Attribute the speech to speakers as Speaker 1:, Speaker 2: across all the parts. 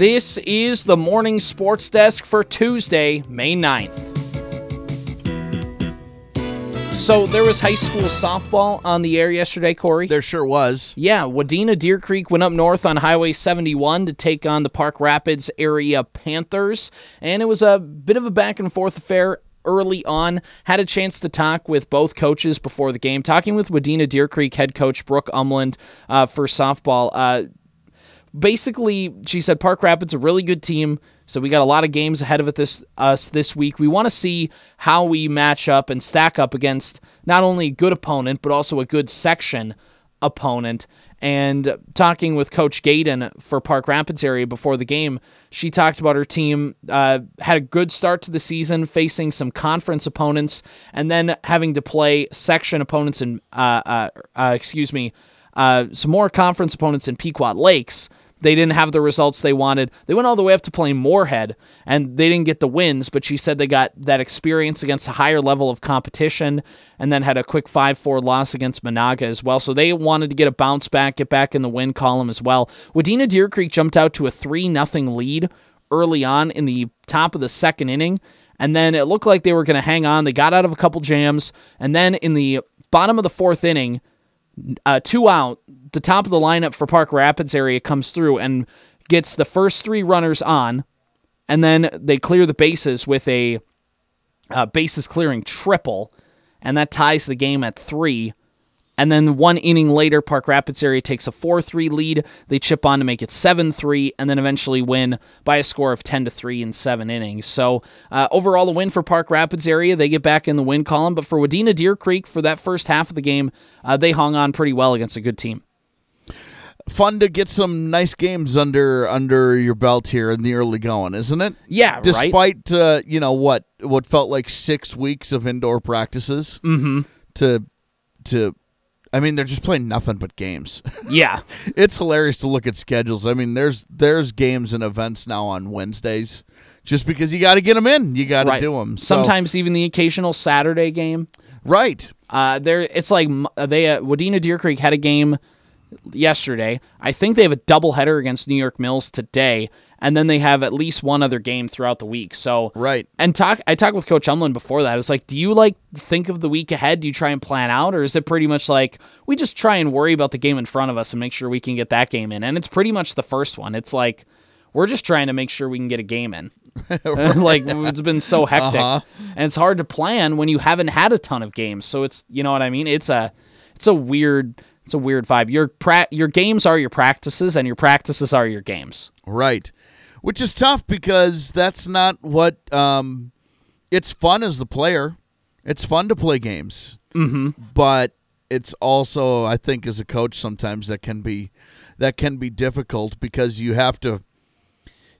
Speaker 1: This is the morning sports desk for Tuesday, May 9th. So there was high school softball on the air yesterday, Corey.
Speaker 2: There sure was.
Speaker 1: Yeah, Wadena Deer Creek went up north on Highway 71 to take on the Park Rapids area Panthers, and it was a bit of a back and forth affair early on. Had a chance to talk with both coaches before the game. Talking with Wadena Deer Creek head coach Brooke Umland uh, for softball. Uh, basically, she said Park Rapids a really good team. So we got a lot of games ahead of this us this week. We want to see how we match up and stack up against not only a good opponent but also a good section opponent. And talking with Coach Gaydon for Park Rapids area before the game, she talked about her team uh, had a good start to the season, facing some conference opponents, and then having to play section opponents and uh, uh, uh, excuse me, uh, some more conference opponents in Pequot Lakes. They didn't have the results they wanted. They went all the way up to playing Moorhead, and they didn't get the wins, but she said they got that experience against a higher level of competition and then had a quick 5 4 loss against Menahga as well. So they wanted to get a bounce back, get back in the win column as well. Wadena Deer Creek jumped out to a 3 0 lead early on in the top of the second inning, and then it looked like they were going to hang on. They got out of a couple jams, and then in the bottom of the fourth inning, uh, two out, the top of the lineup for Park Rapids area comes through and gets the first three runners on, and then they clear the bases with a uh, bases clearing triple, and that ties the game at three. And then one inning later, Park Rapids area takes a 4 3 lead. They chip on to make it 7 3, and then eventually win by a score of 10 3 in seven innings. So, uh, overall, a win for Park Rapids area. They get back in the win column. But for Wadena Deer Creek, for that first half of the game, uh, they hung on pretty well against a good team.
Speaker 2: Fun to get some nice games under under your belt here in the early going, isn't it?
Speaker 1: Yeah, right?
Speaker 2: Despite uh, you know what what felt like six weeks of indoor practices
Speaker 1: Mm-hmm.
Speaker 2: to to I mean, they're just playing nothing but games.
Speaker 1: Yeah.
Speaker 2: it's hilarious to look at schedules. I mean, there's there's games and events now on Wednesdays, just because you got to get them in, you got to
Speaker 1: right.
Speaker 2: do them.
Speaker 1: Sometimes even the occasional Saturday game.
Speaker 2: right?
Speaker 1: Uh, there, it's like they uh, Wadena Deer Creek had a game yesterday. I think they have a doubleheader against New York Mills today, and then they have at least one other game throughout the week. So
Speaker 2: Right.
Speaker 1: And talk. I talked with Coach Umland before that. It's like, do you like think of the week ahead? Do you try and plan out, or is it pretty much like we just try and worry about the game in front of us and make sure we can get that game in? And it's pretty much the first one. It's like we're just trying to make sure we can get a game in. like it's been so hectic,
Speaker 2: Uh-huh.
Speaker 1: and it's hard to plan when you haven't had a ton of games. So it's you know what I mean. It's a it's a weird it's a weird vibe. Your pra- your games are your practices, and your practices are your games.
Speaker 2: Right. Which is tough because that's not what um it's fun as the player. It's fun to play games. Mm-hmm. But it's also I think as a coach sometimes that can be that can be difficult because you have to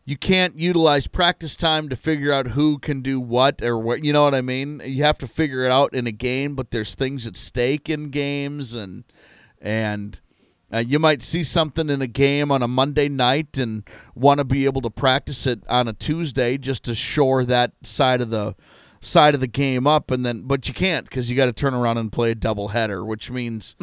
Speaker 2: you can't utilize practice time to figure out who can do what or what you know what I mean? You have to figure it out in a game, but there's things at stake in games and and uh, you might see something in a game on a Monday night and want to be able to practice it on a Tuesday just to shore that side of the side of the game up and then but you can't because you got to turn around and play a double header which means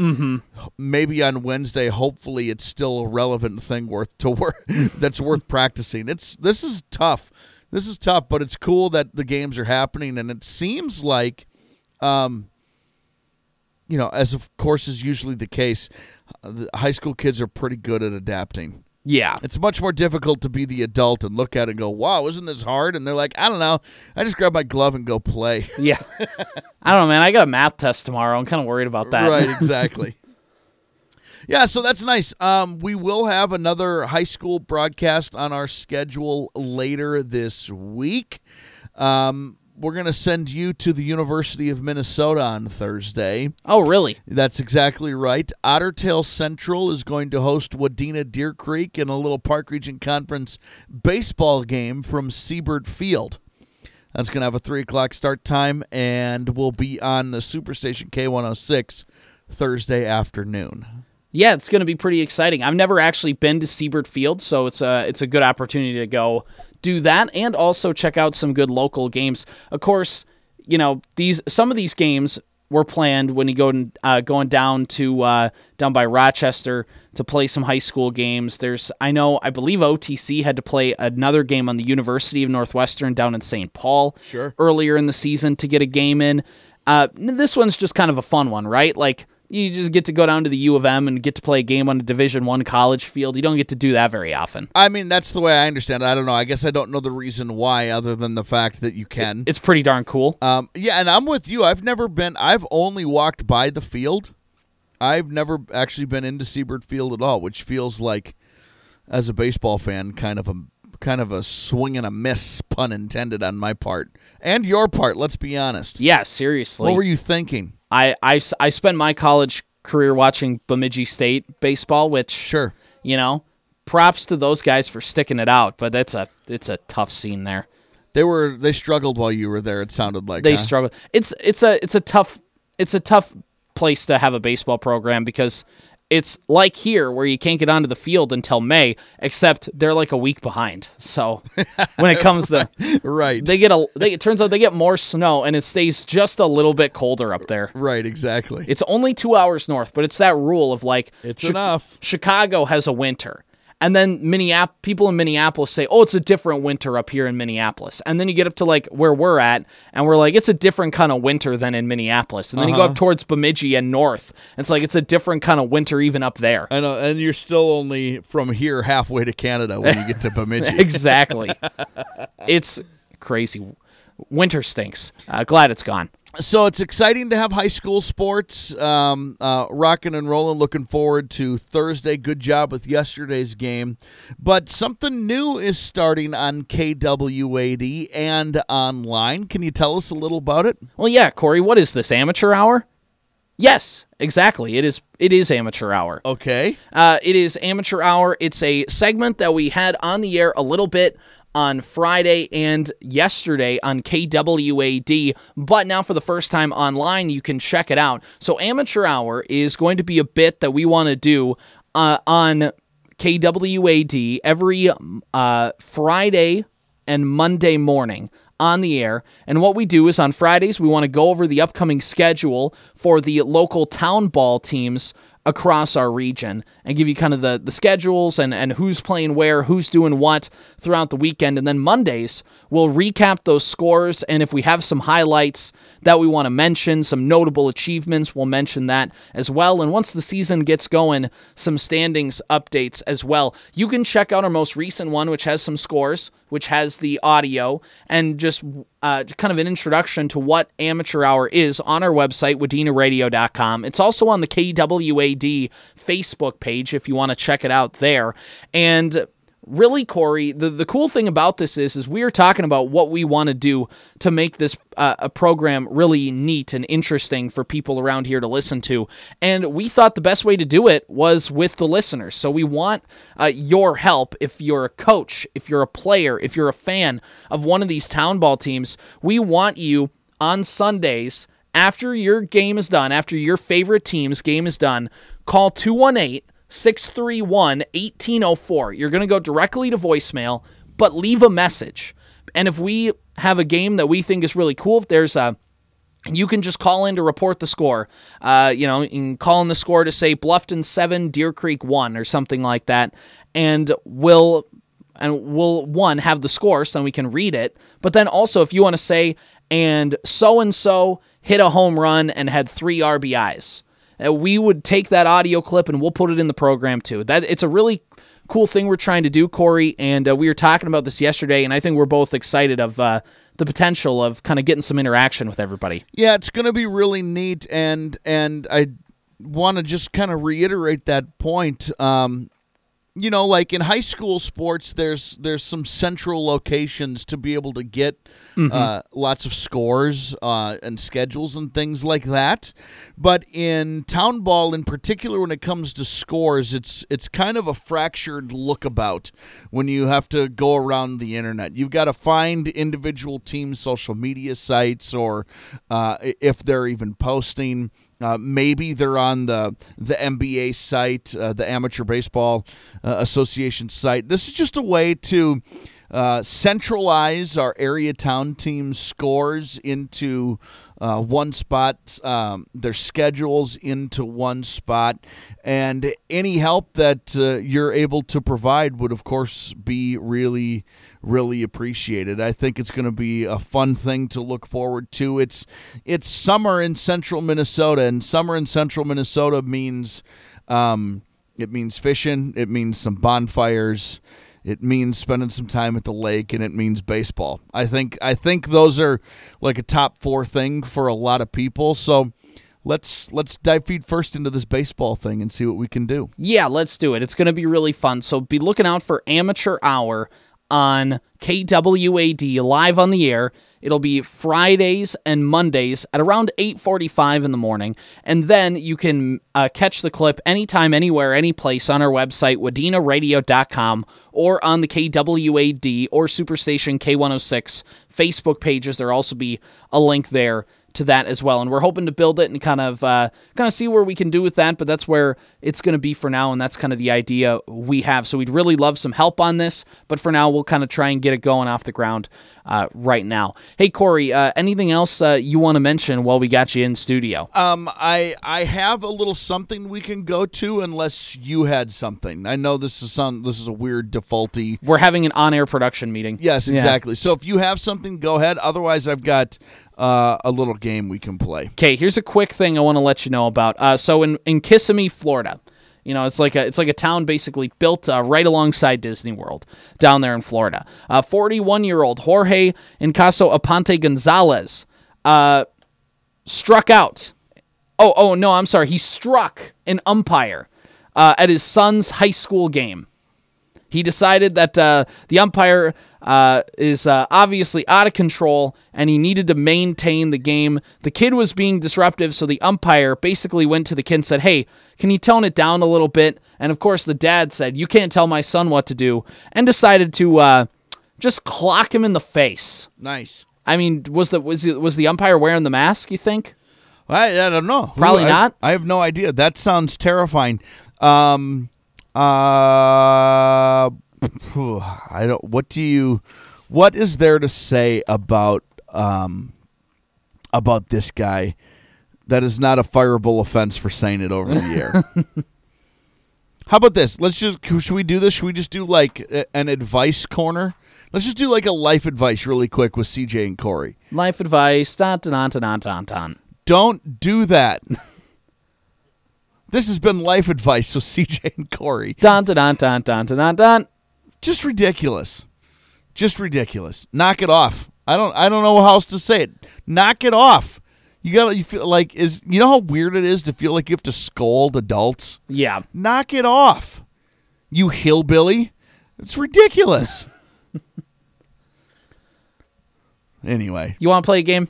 Speaker 2: maybe on Wednesday hopefully it's still a relevant thing worth to work that's worth practicing. It's this is tough. This is tough but it's cool that the games are happening and it seems like um you know as of course is usually the case uh, the high school kids are pretty good at adapting
Speaker 1: Yeah,
Speaker 2: it's much more difficult to be the adult and look at it and go, "Wow, isn't this hard?" And they're like, "I don't know. I just grab my glove and go play."
Speaker 1: yeah. I don't know, man. I got a math test tomorrow. I'm kind of worried about that.
Speaker 2: Right, exactly. yeah, so that's nice. Um, we will have another high school broadcast on our schedule later this week. Um, we're going to send you to the University of Minnesota on Thursday.
Speaker 1: Oh, really?
Speaker 2: That's exactly right. Ottertail Central is going to host Wadena Deer Creek in a little Park Region Conference baseball game from Siebert Field. That's going to have a 3 o'clock start time and will be on the Superstation K106 Thursday afternoon.
Speaker 1: Yeah, it's going to be pretty exciting. I've never actually been to Siebert Field, so it's a it's a good opportunity to go do that and also check out some good local games. Of course, you know these some of these games were planned when you go uh, going down to uh, down by Rochester to play some high school games. There's I know I believe OTC had to play another game on the University of Northwestern down in St. Paul
Speaker 2: Sure.
Speaker 1: earlier in the season to get a game in. Uh, this one's just kind of a fun one, right? Like you just get to go down to the U of M and get to play a game on a Division One college field. You don't get to do that very often.
Speaker 2: I mean, that's the way I understand it. I don't know. I guess I don't know the reason why, other than the fact that you can.
Speaker 1: It's pretty darn cool.
Speaker 2: Um, yeah, and I'm with you. I've never been. I've only walked by the field. I've never actually been into Siebert Field at all, which feels like, as a baseball fan, kind of a kind of a swing and a miss, pun intended, on my part and your part. Let's be honest.
Speaker 1: Yeah, seriously.
Speaker 2: What were you thinking?
Speaker 1: I, I, I spent my college career watching Bemidji State baseball, which
Speaker 2: Sure.
Speaker 1: you know, props to those guys for sticking it out. But it's a it's a tough scene there.
Speaker 2: They were they struggled while you were there. It sounded like
Speaker 1: They
Speaker 2: huh?
Speaker 1: struggle. It's it's a it's a tough it's a tough place to have a baseball program because it's like here where you can't get onto the field until May, except they're like a week behind. So when it comes to
Speaker 2: right.
Speaker 1: they get a they it turns out they get more snow and it stays just a little bit colder up there.
Speaker 2: right. Exactly.
Speaker 1: It's only two hours north, but it's that rule of like
Speaker 2: It's
Speaker 1: Chi-
Speaker 2: enough.
Speaker 1: Chicago has a winter, and then Minneapolis people in Minneapolis say, "Oh, it's a different winter up here in Minneapolis." And then you get up to like where we're at, and we're like, "It's a different kind of winter than in Minneapolis." And then you go
Speaker 2: Uh-huh.
Speaker 1: up towards Bemidji and north, and it's like it's a different kind of winter even up there.
Speaker 2: I know, and you're still only from here halfway to Canada when you get to Bemidji.
Speaker 1: exactly. it's crazy. Winter stinks. Uh, glad it's gone.
Speaker 2: So it's exciting to have high school sports um, uh, rocking and rolling. Looking forward to Thursday. Good job with yesterday's game, but something new is starting on KWAD and online. Can you tell us a little about it?
Speaker 1: Well, yeah, Corey. What is this amateur hour? Yes, exactly. It is. It is amateur hour.
Speaker 2: Okay.
Speaker 1: Uh, it is Amateur Hour. It's a segment that we had on the air a little bit on Friday and yesterday on KWAD, but now for the first time online, you can check it out. So, Amateur Hour is going to be a bit that we want to do uh, on KWAD every uh, Friday and Monday morning on the air. And what we do is on Fridays, we want to go over the upcoming schedule for the local town ball teams across our region and give you kind of the, the schedules and, and who's playing where, who's doing what throughout the weekend. And then Mondays, we'll recap those scores. And if we have some highlights that we want to mention, some notable achievements, we'll mention that as well. And once the season gets going, some standings updates as well. You can check out our most recent one, which has some scores, which has the audio, and just uh, kind of an introduction to what Amateur Hour is on our website, wadenaradio.com. It's also on the KWAD Facebook page if you want to check it out there. And really, Corey, the, the cool thing about this is, is we are talking about what we want to do to make this uh, a program really neat and interesting for people around here to listen to. And we thought the best way to do it was with the listeners. So we want uh, your help. If you're a coach, if you're a player, if you're a fan of one of these town ball teams, we want you on Sundays after your game is done, after your favorite team's game is done, call 218 631 1804. You're going to go directly to voicemail, but leave a message. And if we have a game that we think is really cool, if there's a you can just call in to report the score. Uh, you know, you can call in the score to say Bluffton seven, Deer Creek one, or something like that, and we'll and we'll one have the score so we can read it. But then also, if you want to say and so and so hit a home run and had three RBIs, we would take that audio clip and we'll put it in the program too. That it's a really cool thing we're trying to do, Corey. And uh, we were talking about this yesterday, and I think we're both excited of uh, the potential of kind of getting some interaction with everybody.
Speaker 2: Yeah, it's going to be really neat, and and I want to just kind of reiterate that point. Um, you know, like in high school sports, there's there's some central locations to be able to get uh, lots of scores uh, and schedules and things like that. But in town ball, in particular, when it comes to scores, it's it's kind of a fractured lookabout when you have to go around the internet. You've got to find individual teams' social media sites, or uh, if they're even posting. Uh, maybe they're on the the NBA site, uh, the Amateur Baseball uh, Association site. This is just a way to uh, centralize our area town team scores into uh, one spot, um, their schedules into one spot, and any help that uh, you're able to provide would, of course, be really, really appreciated. I think it's going to be a fun thing to look forward to. It's it's summer in central Minnesota, and summer in central Minnesota means um, it means fishing, it means some bonfires it means spending some time at the lake and it means baseball. I think I think those are like a top 4 thing for a lot of people. So let's let's dive feet first into this baseball thing and see what we can do.
Speaker 1: Yeah, let's do it. It's going to be really fun. So be looking out for Amateur Hour on KWAD live on the air. It'll be Fridays and Mondays at around 8:45 in the morning, and then you can uh, catch the clip anytime, anywhere, any place on our website wadenaradio.com or on the KWAD or Superstation K106 Facebook pages. There'll also be a link there to that as well. And we're hoping to build it and kind of uh, kind of see where we can do with that. But that's where it's going to be for now, and that's kind of the idea we have. So we'd really love some help on this, but for now we'll kind of try and get it going off the ground uh, right now. Hey Corey, uh, anything else uh, you want to mention while we got you in studio?
Speaker 2: Um, I I have a little something we can go to unless you had something. I know this is some this is a weird defaulty.
Speaker 1: We're having an on-air production meeting.
Speaker 2: Yes, exactly. Yeah. So if you have something, go ahead. Otherwise, I've got uh, a little game we can play.
Speaker 1: Okay, here's a quick thing I want to let you know about. Uh, so in in Kissimmee, Florida, you know, it's like a it's like a town basically built uh, right alongside Disney World down there in Florida. 41 year old Jorge Incaso Aponte Gonzalez uh, struck out. Oh, oh no, I'm sorry. He struck an umpire uh, at his son's high school game. He decided that uh, the umpire uh, is uh, obviously out of control and he needed to maintain the game. The kid was being disruptive, so the umpire basically went to the kid and said, Hey, can you tone it down a little bit? And of course, the dad said, You can't tell my son what to do, and decided to uh, just clock him in the face.
Speaker 2: Nice.
Speaker 1: I mean, was the was the, was the umpire wearing the mask? You think?
Speaker 2: I, I don't know.
Speaker 1: Probably
Speaker 2: I,
Speaker 1: not.
Speaker 2: I have no idea. That sounds terrifying. Um, uh, I don't. What do you? What is there to say about um about this guy that is not a fireable offense for saying it over the air? How about this? Let's just. Should we do this? Should we just do like an advice corner? Let's just do like a life advice really quick with CJ and Corey.
Speaker 1: Life advice. Dun, dun, dun, dun, dun, dun.
Speaker 2: Don't do that. this has been life advice with CJ and Corey.
Speaker 1: Dun dun dun dun dun dun dun.
Speaker 2: Just ridiculous. Just ridiculous. Knock it off. I don't I don't know how else to say it. Knock it off. You gotta you feel like is you know how weird it is to feel like you have to scold adults?
Speaker 1: Yeah.
Speaker 2: Knock it off. You hillbilly. It's ridiculous. anyway.
Speaker 1: You wanna play a game?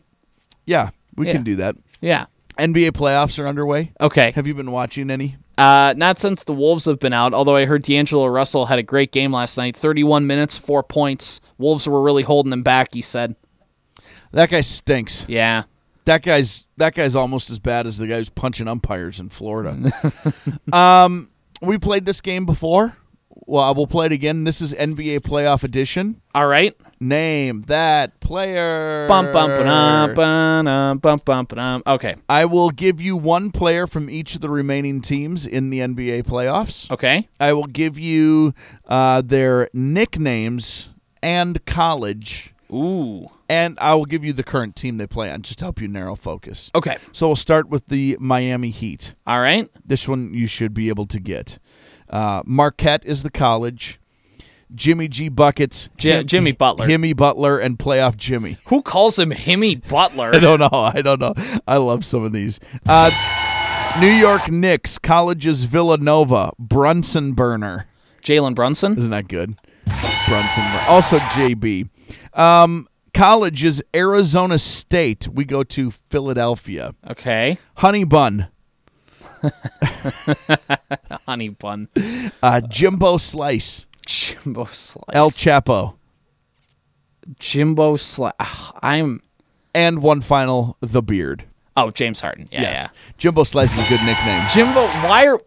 Speaker 2: Yeah, we yeah. can do that.
Speaker 1: Yeah.
Speaker 2: NBA playoffs are underway.
Speaker 1: Okay.
Speaker 2: Have you been watching any?
Speaker 1: Uh, not since the Wolves have been out, although I heard D'Angelo Russell had a great game last night 31 minutes, four points. Wolves were really holding him back, he said.
Speaker 2: That guy stinks.
Speaker 1: Yeah.
Speaker 2: That guy's that guy's almost as bad as the guy who's punching umpires in Florida. um, we played this game before. Well, I will play it again. This is NBA playoff edition.
Speaker 1: All right.
Speaker 2: Name that player.
Speaker 1: Bum, bum, ba-dum, ba-dum, bum, bum, ba-dum. Okay.
Speaker 2: I will give you one player from each of the remaining teams in the NBA playoffs.
Speaker 1: Okay.
Speaker 2: I will give you uh, their nicknames and college.
Speaker 1: Ooh.
Speaker 2: And I will give you the current team they play on, just to help you narrow focus.
Speaker 1: Okay.
Speaker 2: So we'll start with the Miami Heat.
Speaker 1: All right.
Speaker 2: This one you should be able to get. Uh, Marquette is the college. Jimmy G buckets,
Speaker 1: J- Jimmy Butler,
Speaker 2: Himmy Butler, and playoff Jimmy.
Speaker 1: Who calls him Himmy Butler?
Speaker 2: I don't know. I don't know. I love some of these. Uh, New York Knicks colleges Villanova Brunson Burner.
Speaker 1: Jalen Brunson
Speaker 2: isn't that good? Brunson also JB. Um, college is Arizona State. We go to Philadelphia.
Speaker 1: Okay.
Speaker 2: Honey Bun.
Speaker 1: Honey bun.
Speaker 2: Uh, Jimbo Slice.
Speaker 1: Jimbo Slice.
Speaker 2: El Chapo.
Speaker 1: Jimbo Slice. I'm.
Speaker 2: And one final, The Beard.
Speaker 1: Oh, James Harden. Yeah, yes. yeah.
Speaker 2: Jimbo Slice is a good nickname.
Speaker 1: Jimbo, why are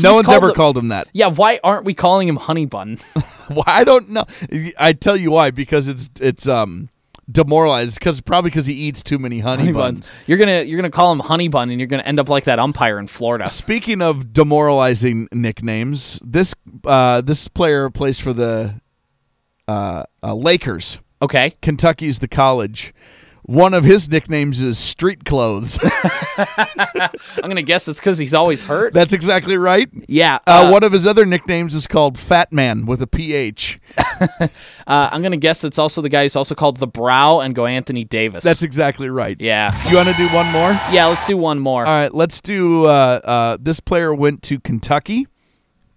Speaker 2: no one's ever called him that?
Speaker 1: Yeah, why aren't we calling him Honey Bun?
Speaker 2: why I don't know. I tell you why because it's it's um demoralized because probably because he eats too many honey,
Speaker 1: Honey
Speaker 2: buns.
Speaker 1: buns. You're gonna you're gonna call him Honey Bun, and you're gonna end up like that umpire in Florida.
Speaker 2: Speaking of demoralizing nicknames, this uh, this player plays for the uh, uh, Lakers.
Speaker 1: Okay.
Speaker 2: Kentucky's the college. One of his nicknames is Street Clothes.
Speaker 1: I'm gonna guess it's because he's always hurt.
Speaker 2: That's exactly right.
Speaker 1: yeah.
Speaker 2: Uh,
Speaker 1: Uh,
Speaker 2: one of his other nicknames is called Fat Man with a PH.
Speaker 1: uh, I'm gonna guess it's also the guy who's also called the Brow and go Anthony Davis.
Speaker 2: That's exactly right.
Speaker 1: yeah.
Speaker 2: You want to do one more?
Speaker 1: Yeah. Let's do one more.
Speaker 2: All right, let's do. Uh, uh, this player went to Kentucky,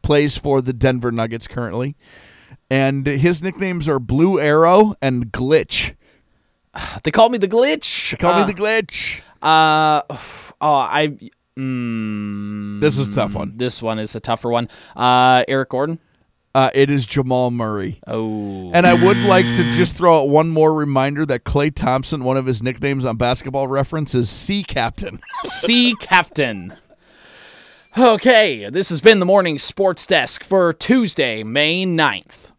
Speaker 2: plays for the Denver Nuggets currently, and his nicknames are Blue Arrow and Glitch.
Speaker 1: They called me the glitch.
Speaker 2: They Call
Speaker 1: uh,
Speaker 2: me the Glitch.
Speaker 1: Uh, oh, I. Mm,
Speaker 2: This is a tough one.
Speaker 1: This one is a tougher one. Uh, Eric Gordon.
Speaker 2: Uh, it is Jamal Murray.
Speaker 1: Oh.
Speaker 2: And I would like to just throw out one more reminder that Klay Thompson, one of his nicknames on Basketball Reference, is Sea Captain.
Speaker 1: Sea Captain. Okay, this has been the morning sports desk for Tuesday, May 9th.